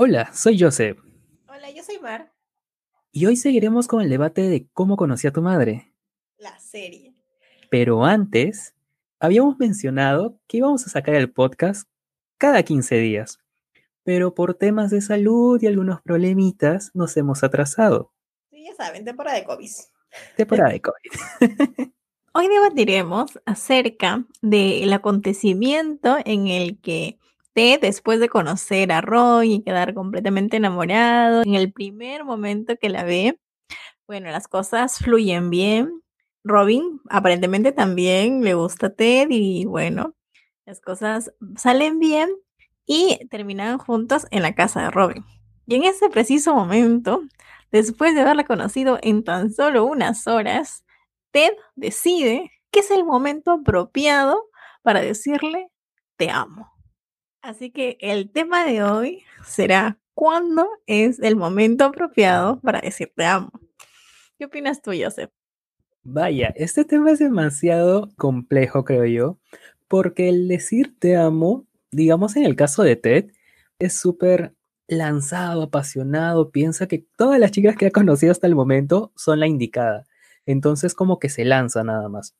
Hola, soy Joseph. Hola, yo soy Mar. Y hoy seguiremos con el debate de cómo conocí a tu madre. La serie. Pero antes, habíamos mencionado que íbamos a sacar el podcast cada 15 días. Pero por temas de salud y algunos problemitas nos hemos atrasado. Sí, ya saben, temporada de COVID. Temporada de COVID. Hoy debatiremos acerca del acontecimiento en el que Ted, después de conocer a Roy y quedar completamente enamorado, en el primer momento que la ve, bueno, las cosas fluyen bien. Robin aparentemente también le gusta Ted y bueno, las cosas salen bien y terminan juntos en la casa de Robin. Y en ese preciso momento, después de haberla conocido en tan solo unas horas, Ted decide que es el momento apropiado para decirle te amo. Así que el tema de hoy será ¿cuándo es el momento apropiado para decir te amo? ¿Qué opinas tú, Joseph? Vaya, este tema es demasiado complejo, creo yo, porque el decir te amo, digamos en el caso de Ted, es súper lanzado, apasionado, piensa que todas las chicas que ha conocido hasta el momento son la indicada. Entonces como que se lanza nada más.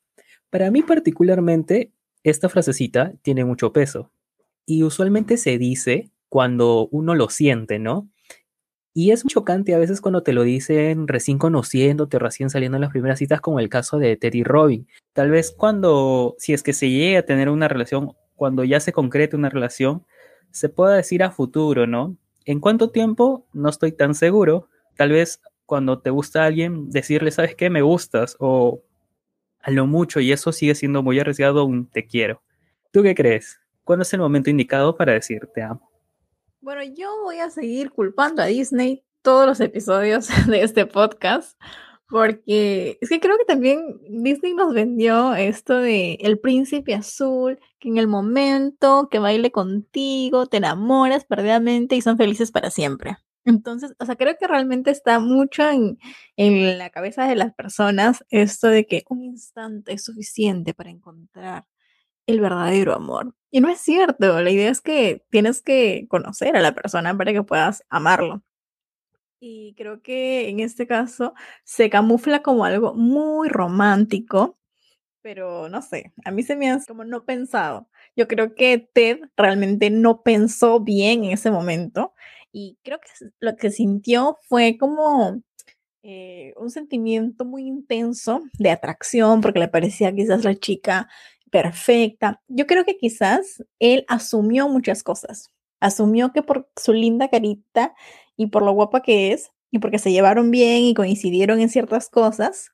Para mí particularmente, esta frasecita tiene mucho peso. Y usualmente se dice cuando uno lo siente, ¿no? Y es chocante a veces cuando te lo dicen recién conociéndote, recién saliendo en las primeras citas, como el caso de Teddy Robin. Tal vez cuando, si es que se llegue a tener una relación, cuando ya se concrete una relación, se pueda decir a futuro, ¿no? ¿En cuánto tiempo? No estoy tan seguro. Tal vez cuando te gusta alguien, decirle, ¿sabes qué? Me gustas o a lo mucho y eso sigue siendo muy arriesgado un te quiero. ¿Tú qué crees? ¿Cuándo es el momento indicado para decir te amo? Bueno, yo voy a seguir culpando a Disney todos los episodios de este podcast porque es que creo que también Disney nos vendió esto de el príncipe azul, que en el momento que baile contigo te enamoras perdidamente y son felices para siempre. Entonces, o sea, creo que realmente está mucho en, en la cabeza de las personas esto de que un instante es suficiente para encontrar el verdadero amor. Y no es cierto, la idea es que tienes que conocer a la persona para que puedas amarlo. Y creo que en este caso se camufla como algo muy romántico, pero no sé, a mí se me hace como no pensado. Yo creo que Ted realmente no pensó bien en ese momento y creo que lo que sintió fue como eh, un sentimiento muy intenso de atracción porque le parecía quizás la chica perfecta. Yo creo que quizás él asumió muchas cosas. Asumió que por su linda carita y por lo guapa que es y porque se llevaron bien y coincidieron en ciertas cosas,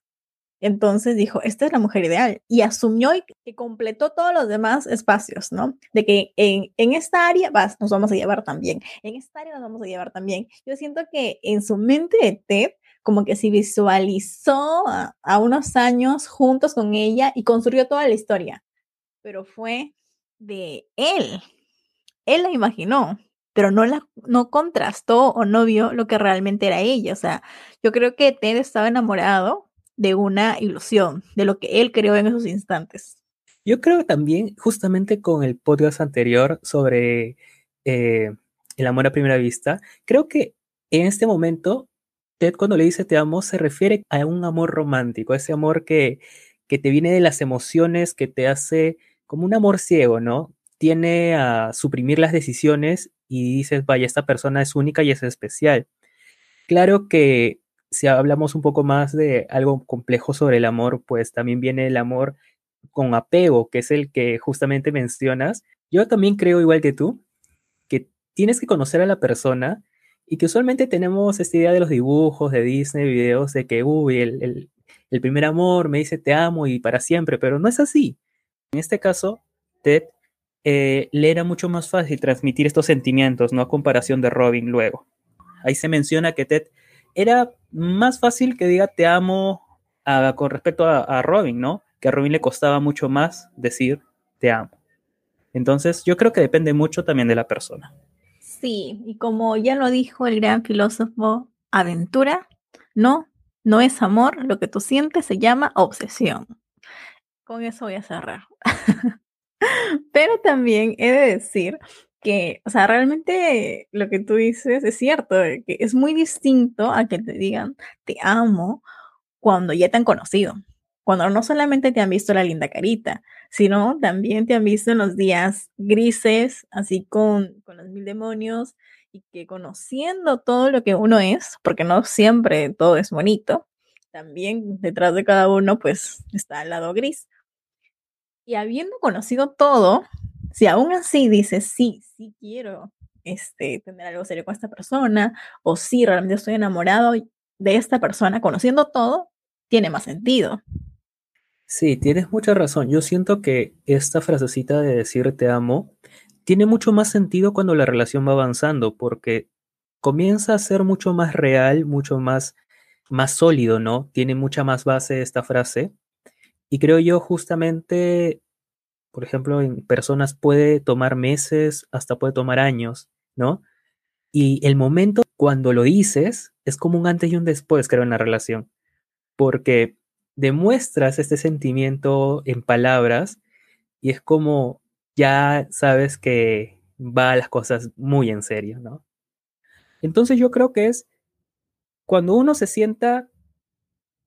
entonces dijo, esta es la mujer ideal y asumió y, que completó todos los demás espacios, ¿no? De que en, en esta área vas, nos vamos a llevar también, en esta área nos vamos a llevar también. Yo siento que en su mente de Ted, como que se visualizó a, unos años juntos con ella y construyó toda la historia, pero fue de él. Él la imaginó, pero no la no contrastó o no vio lo que realmente era ella. O sea, yo creo que Ted estaba enamorado de una ilusión, de lo que él creó en esos instantes. Yo creo también, justamente con el podcast anterior sobre eh, el amor a primera vista, creo que en este momento, Cuando le dice te amo se refiere a un amor romántico, ese amor que, que te viene de las emociones, que te hace como un amor ciego, ¿no? Tiene a suprimir las decisiones y dices, vaya, esta persona es única y es especial. Claro que si hablamos un poco más de algo complejo sobre el amor, pues también viene el amor con apego, que es el que justamente mencionas. Yo también creo, igual que tú, que tienes que conocer a la persona y que usualmente tenemos esta idea de los dibujos de Disney, videos de que, uy, el, el primer amor me dice te amo y para siempre, pero no es así. En este caso, Ted eh, le era mucho más fácil transmitir estos sentimientos, ¿no? A comparación de Robin luego. Ahí se menciona que Ted era más fácil que diga te amo con respecto a, Robin, ¿no? Que a Robin le costaba mucho más decir te amo. Entonces, yo creo que depende mucho también de la persona. Sí, y como ya lo dijo el gran filósofo Aventura, no, no es amor, lo que tú sientes se llama obsesión. Con eso voy a cerrar. Pero también he de decir que, o sea, realmente lo que tú dices es cierto, que es muy distinto a que te digan te amo cuando ya te han conocido, cuando no solamente te han visto la linda carita, sino también te han visto en los días grises, así con, con los mil demonios, y que conociendo todo lo que uno es, porque no siempre todo es bonito, también detrás de cada uno pues está el lado gris. Y habiendo conocido todo, si aún así dices, sí, sí quiero este, tener algo serio con esta persona, o sí, realmente estoy enamorado de esta persona, conociendo todo, tiene más sentido. Sí, tienes mucha razón. Yo siento que esta frasecita de decir te amo tiene mucho más sentido cuando la relación va avanzando, porque comienza a ser mucho más real, mucho más, más sólido, ¿no? Tiene mucha más base esta frase. Y creo yo justamente, por ejemplo, en personas puede tomar meses, hasta puede tomar años, ¿no? Y el momento cuando lo dices es como un antes y un después, creo, en la relación. Porque demuestras este sentimiento en palabras y es como ya sabes que va las cosas muy en serio, ¿no? Entonces yo creo que es cuando uno se sienta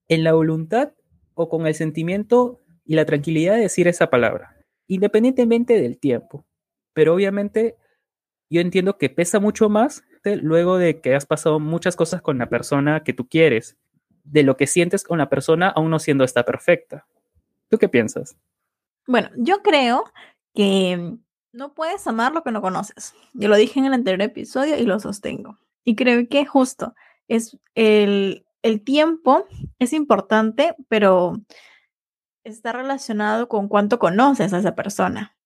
en la voluntad o con el sentimiento y la tranquilidad de decir esa palabra, independientemente del tiempo. Pero obviamente yo entiendo que pesa mucho más luego de que has pasado muchas cosas con la persona que tú quieres de lo que sientes con la persona aún no siendo esta perfecta. ¿Tú qué piensas? Bueno, yo creo que no puedes amar lo que no conoces. Yo lo dije en el anterior episodio y lo sostengo. Y creo que justo es el, el tiempo es importante, pero está relacionado con cuánto conoces a esa persona.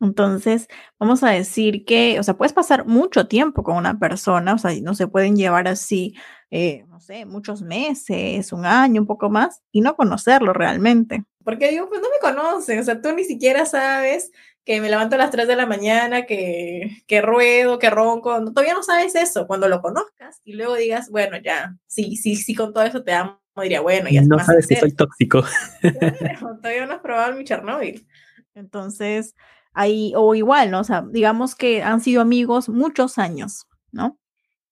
Entonces, vamos a decir que, o sea, puedes pasar mucho tiempo con una persona, o sea, no se pueden llevar así, eh, no sé, muchos meses, un año, un poco más, y no conocerlo realmente. Porque digo, pues no me conoces, o sea, tú ni siquiera sabes que me levanto a las 3 de la mañana, que, que ruedo, que ronco, todavía no sabes eso. Cuando lo conozcas y luego digas, bueno, ya, sí, sí, sí, con todo eso te amo, diría, bueno, ya No sabes que soy tóxico. todavía no has probado mi Chernobyl. Entonces, ahí, o igual, ¿no? O sea, digamos que han sido amigos muchos años, ¿no?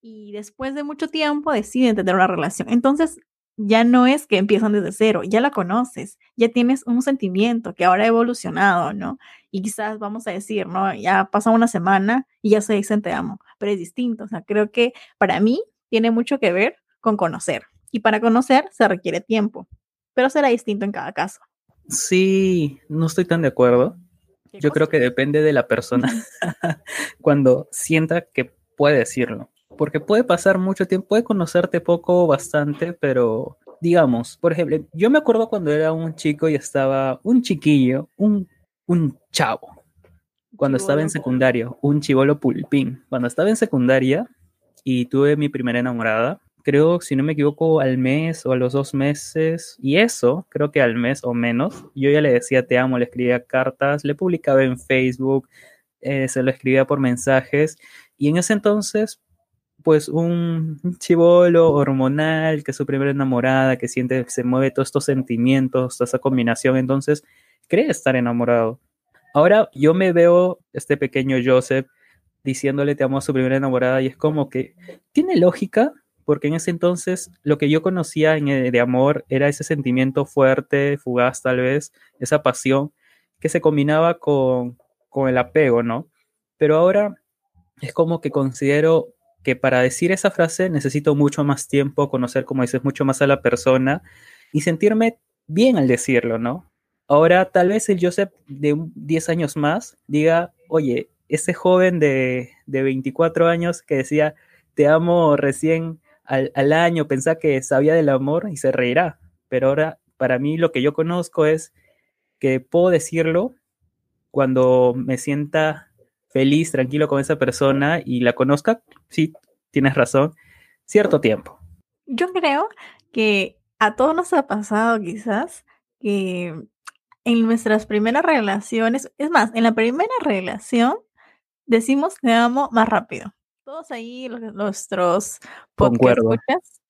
Y después de mucho tiempo deciden tener una relación. Entonces, ya no es que empiezan desde cero, ya la conoces, ya tienes un sentimiento que ahora ha evolucionado, ¿no? Y quizás vamos a decir, ¿no? Ya pasa una semana y ya se dicen te amo, pero es distinto. O sea, creo que para mí tiene mucho que ver con conocer. Y para conocer se requiere tiempo, pero será distinto en cada caso. Sí, no estoy tan de acuerdo. Yo creo que depende de la persona cuando sienta que puede decirlo. Porque puede pasar mucho tiempo, puede conocerte poco o bastante, pero digamos, por ejemplo, yo me acuerdo cuando era un chico y estaba un chiquillo, un, un chavo, cuando estaba en secundario, un chivolo pulpín. Cuando estaba en secundaria y tuve mi primera enamorada, creo, si no me equivoco, al mes o a los dos meses, y eso, creo que al mes o menos, yo ya le decía te amo, le escribía cartas, le publicaba en Facebook, eh, se lo escribía por mensajes, y en ese entonces, pues un chivolo hormonal, que es su primera enamorada, que siente, se mueve todos estos sentimientos, toda esa combinación, entonces cree estar enamorado. Ahora yo me veo, este pequeño Joseph, diciéndole te amo a su primera enamorada, y es como que tiene lógica, porque en ese entonces lo que yo conocía en, eh, de amor era ese sentimiento fuerte, fugaz tal vez, esa pasión que se combinaba con, con el apego, ¿no? Pero ahora es como que considero que para decir esa frase necesito mucho más tiempo, conocer, como dices, mucho más a la persona y sentirme bien al decirlo, ¿no? Ahora tal vez el Joseph de 10 años más diga, oye, ese joven de, de 24 años que decía, te amo recién al, año pensar que sabía del amor y se reirá. Pero ahora, para mí, lo que yo conozco es que puedo decirlo cuando me sienta feliz, tranquilo con esa persona y la conozca, sí, tienes razón, cierto tiempo. Yo creo que a todos nos ha pasado quizás que en nuestras primeras relaciones, es más, en la primera relación decimos te amo más rápido todos ahí, nuestros podcast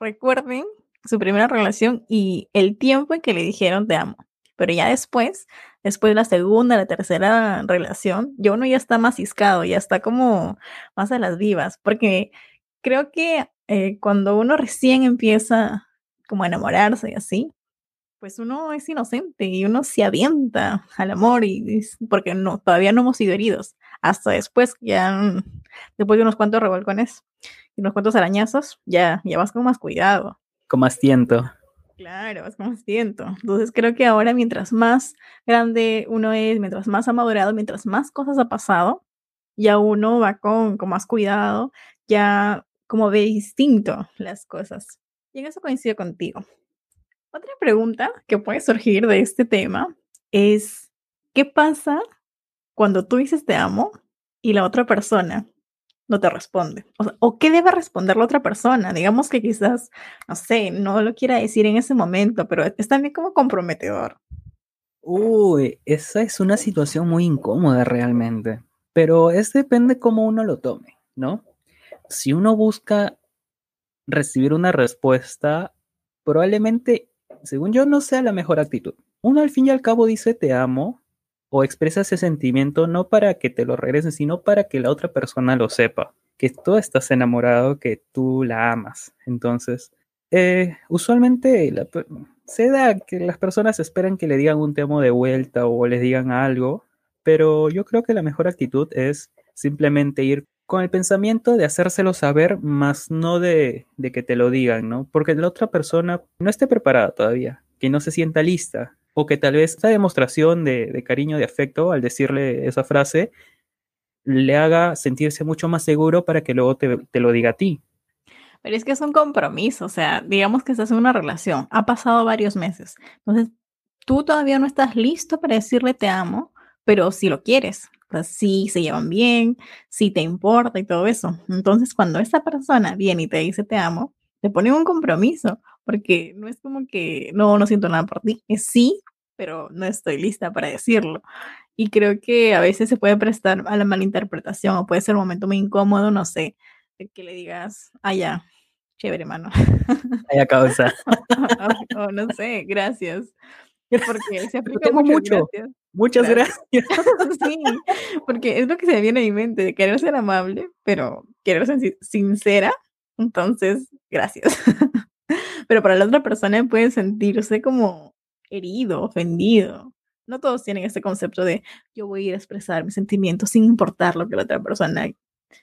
recuerden su primera relación y el tiempo en que le dijeron te amo. Pero ya después, después de la segunda, la tercera relación, ya uno ya está más ciscado, ya está como más a las vivas, porque creo que eh, cuando uno recién empieza como a enamorarse y así, pues uno es inocente y uno se avienta al amor y, porque no, todavía no hemos sido heridos. Hasta después, ya después de unos cuantos revolcones y unos cuantos arañazos, ya, ya vas con más cuidado. Con más tiento. Claro, vas con más tiento. Entonces creo que ahora mientras más grande uno es, mientras más ha madurado, mientras más cosas ha pasado, ya uno va con, con más cuidado, ya como ve distinto las cosas. Y en eso coincido contigo. Otra pregunta que puede surgir de este tema es, ¿qué pasa cuando tú dices te amo y la otra persona no te responde? O, qué debe responder la otra persona? Digamos que quizás, no sé, no lo quiera decir en ese momento, pero es también como comprometedor. Uy, esa es una situación muy incómoda realmente, pero es depende cómo uno lo tome, ¿no? Si uno busca recibir una respuesta, probablemente según yo, no sea la mejor actitud. Uno al fin y al cabo dice te amo o expresa ese sentimiento no para que te lo regresen, sino para que la otra persona lo sepa, que tú estás enamorado, que tú la amas. Entonces, eh, usualmente se da que las personas esperan que le digan un te amo de vuelta o les digan algo, pero yo creo que la mejor actitud es simplemente ir con el pensamiento de hacérselo saber, más no de, que te lo digan, ¿no? Porque la otra persona no esté preparada todavía, que no se sienta lista, o que tal vez esa demostración de, cariño, de afecto, al decirle esa frase, le haga sentirse mucho más seguro para que luego te, te lo diga a ti. Pero es que es un compromiso, o sea, digamos que estás en una relación, ha pasado varios meses, entonces tú todavía no estás listo para decirle te amo, pero si lo quieres, si se llevan bien, si te importa y todo eso. Entonces, cuando esa persona viene y te dice te amo, te pone un compromiso, porque no es como que no, no siento nada por ti, es sí, pero no estoy lista para decirlo. Y creo que a veces se puede prestar a la malinterpretación o puede ser un momento muy incómodo, no sé, que le digas, ah, ya, chévere, mano. Haya causa. o, no sé, gracias. Porque se aplica mucho. Muchas gracias. sí, porque es lo que se me viene a mi mente, de querer ser amable, pero querer ser sincera. Entonces, gracias. pero para la otra persona puede sentirse como herido, ofendido. No todos tienen ese concepto de yo voy a ir a expresar mis sentimientos sin importar lo que la otra persona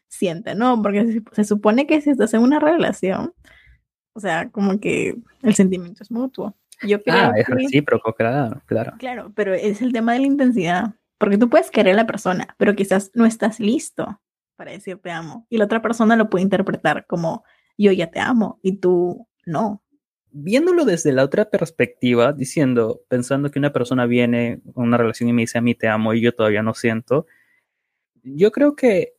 sienta, ¿no? Porque se supone que si estás en una relación, o sea, como que el sentimiento es mutuo. Yo creo ah, es recíproco, claro, claro. Claro, pero es el tema de la intensidad. Porque tú puedes querer a la persona, pero quizás no estás listo para decir te amo. Y la otra persona lo puede interpretar como yo ya te amo y tú no. Viéndolo desde la otra perspectiva, diciendo, pensando que una persona viene a una relación y me dice a mí te amo y yo todavía no siento, yo creo que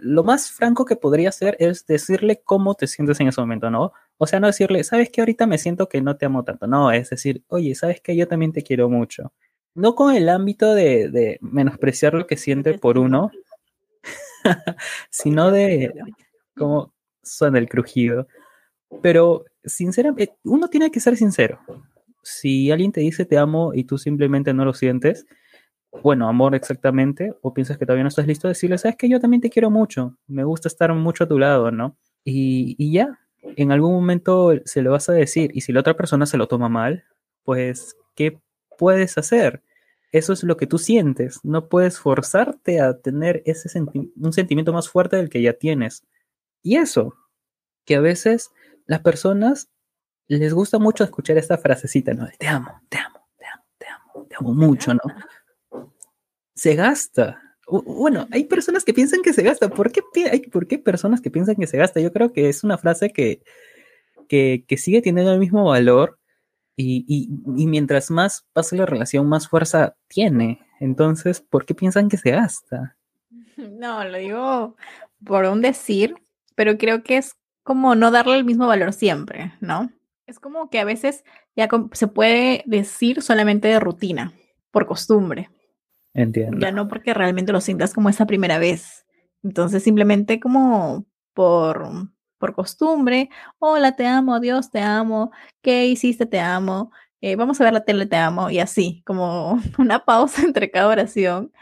lo más franco que podría hacer es decirle cómo te sientes en ese momento, ¿no? O sea, no decirle, sabes que ahorita me siento que no te amo tanto. No, es decir, oye, sabes que yo también te quiero mucho. No con el ámbito de, menospreciar lo que siente por uno, sino de cómo suena el crujido. Pero, sinceramente, uno tiene que ser sincero. Si alguien te dice te amo y tú simplemente no lo sientes, bueno, amor exactamente, o piensas que todavía no estás listo, decirle, sabes que yo también te quiero mucho, me gusta estar mucho a tu lado, ¿no? Y, y ya, en algún momento se lo vas a decir, y si la otra persona se lo toma mal, pues, ¿qué puedes hacer? Eso es lo que tú sientes, no puedes forzarte a tener ese un sentimiento más fuerte del que ya tienes. Y eso, que a veces las personas les gusta mucho escuchar esta frasecita, ¿no? Te amo, te amo, te amo, te amo, te amo mucho, ¿no? se gasta. Bueno, hay personas que piensan que se gasta. ¿Por qué, hay, ¿Por qué personas que piensan que se gasta? Yo creo que es una frase que, que, sigue teniendo el mismo valor y, y, mientras más pasa la relación, más fuerza tiene. Entonces, ¿por qué piensan que se gasta? No, lo digo por un decir, pero creo que es como no darle el mismo valor siempre, ¿no? Es como que a veces ya se puede decir solamente de rutina, por costumbre. Entiendo. Ya no porque realmente lo sientas como esa primera vez. Entonces simplemente como por, por costumbre, hola, te amo, Dios, te amo, ¿qué hiciste? Te amo. eh, vamos a ver la tele, te amo, y así, como una pausa entre cada oración,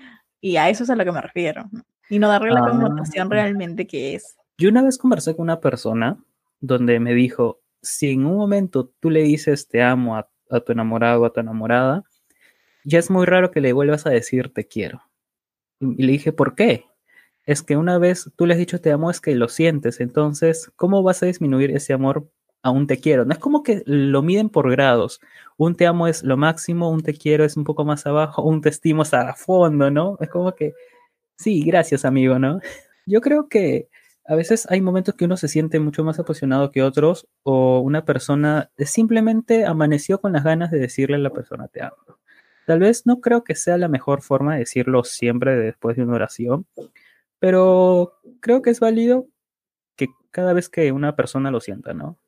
y a eso es a lo que me refiero, y no darle la connotación Ah. realmente que es. Yo una vez conversé con una persona donde me dijo, si en un momento tú le dices te amo a, tu enamorado o a tu enamorada, ya es muy raro que le vuelvas a decir te quiero. Y, y le dije, ¿por qué? Es que una vez tú le has dicho te amo es que lo sientes, entonces, ¿cómo vas a disminuir ese amor a un te quiero? No es como que lo miden por grados. Un te amo es lo máximo, un te quiero es un poco más abajo, un te estimo es a fondo, ¿no? Es como que, sí, gracias amigo, ¿no? Yo creo que a veces hay momentos que uno se siente mucho más apasionado que otros o una persona simplemente amaneció con las ganas de decirle a la persona te amo. Tal vez no creo que sea la mejor forma de decirlo siempre después de una oración, pero creo que es válido que cada vez que una persona lo sienta, ¿no?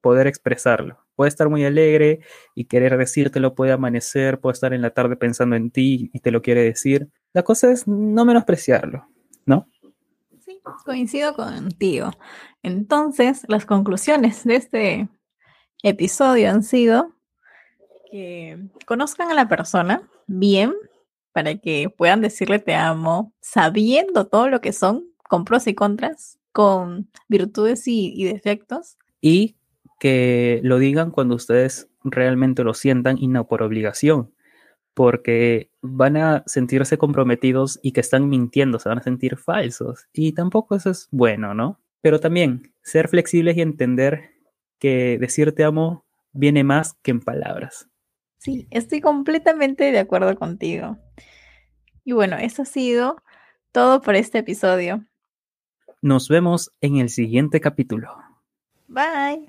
Poder expresarlo. Puede estar muy alegre y querer decírtelo, puede amanecer, puede estar en la tarde pensando en ti y te lo quiere decir. La cosa es no menospreciarlo, ¿no? Coincido contigo. Entonces, las conclusiones de este episodio han sido que conozcan a la persona bien para que puedan decirle te amo, sabiendo todo lo que son, con pros y contras, con virtudes y defectos. Y que lo digan cuando ustedes realmente lo sientan y no por obligación, porque van a sentirse comprometidos y que están mintiendo, se van a sentir falsos. Y tampoco eso es bueno, ¿no? Pero también ser flexibles y entender que decir te amo viene más que en palabras. Sí, estoy completamente de acuerdo contigo. Y bueno, eso ha sido todo por este episodio. Nos vemos en el siguiente capítulo. Bye.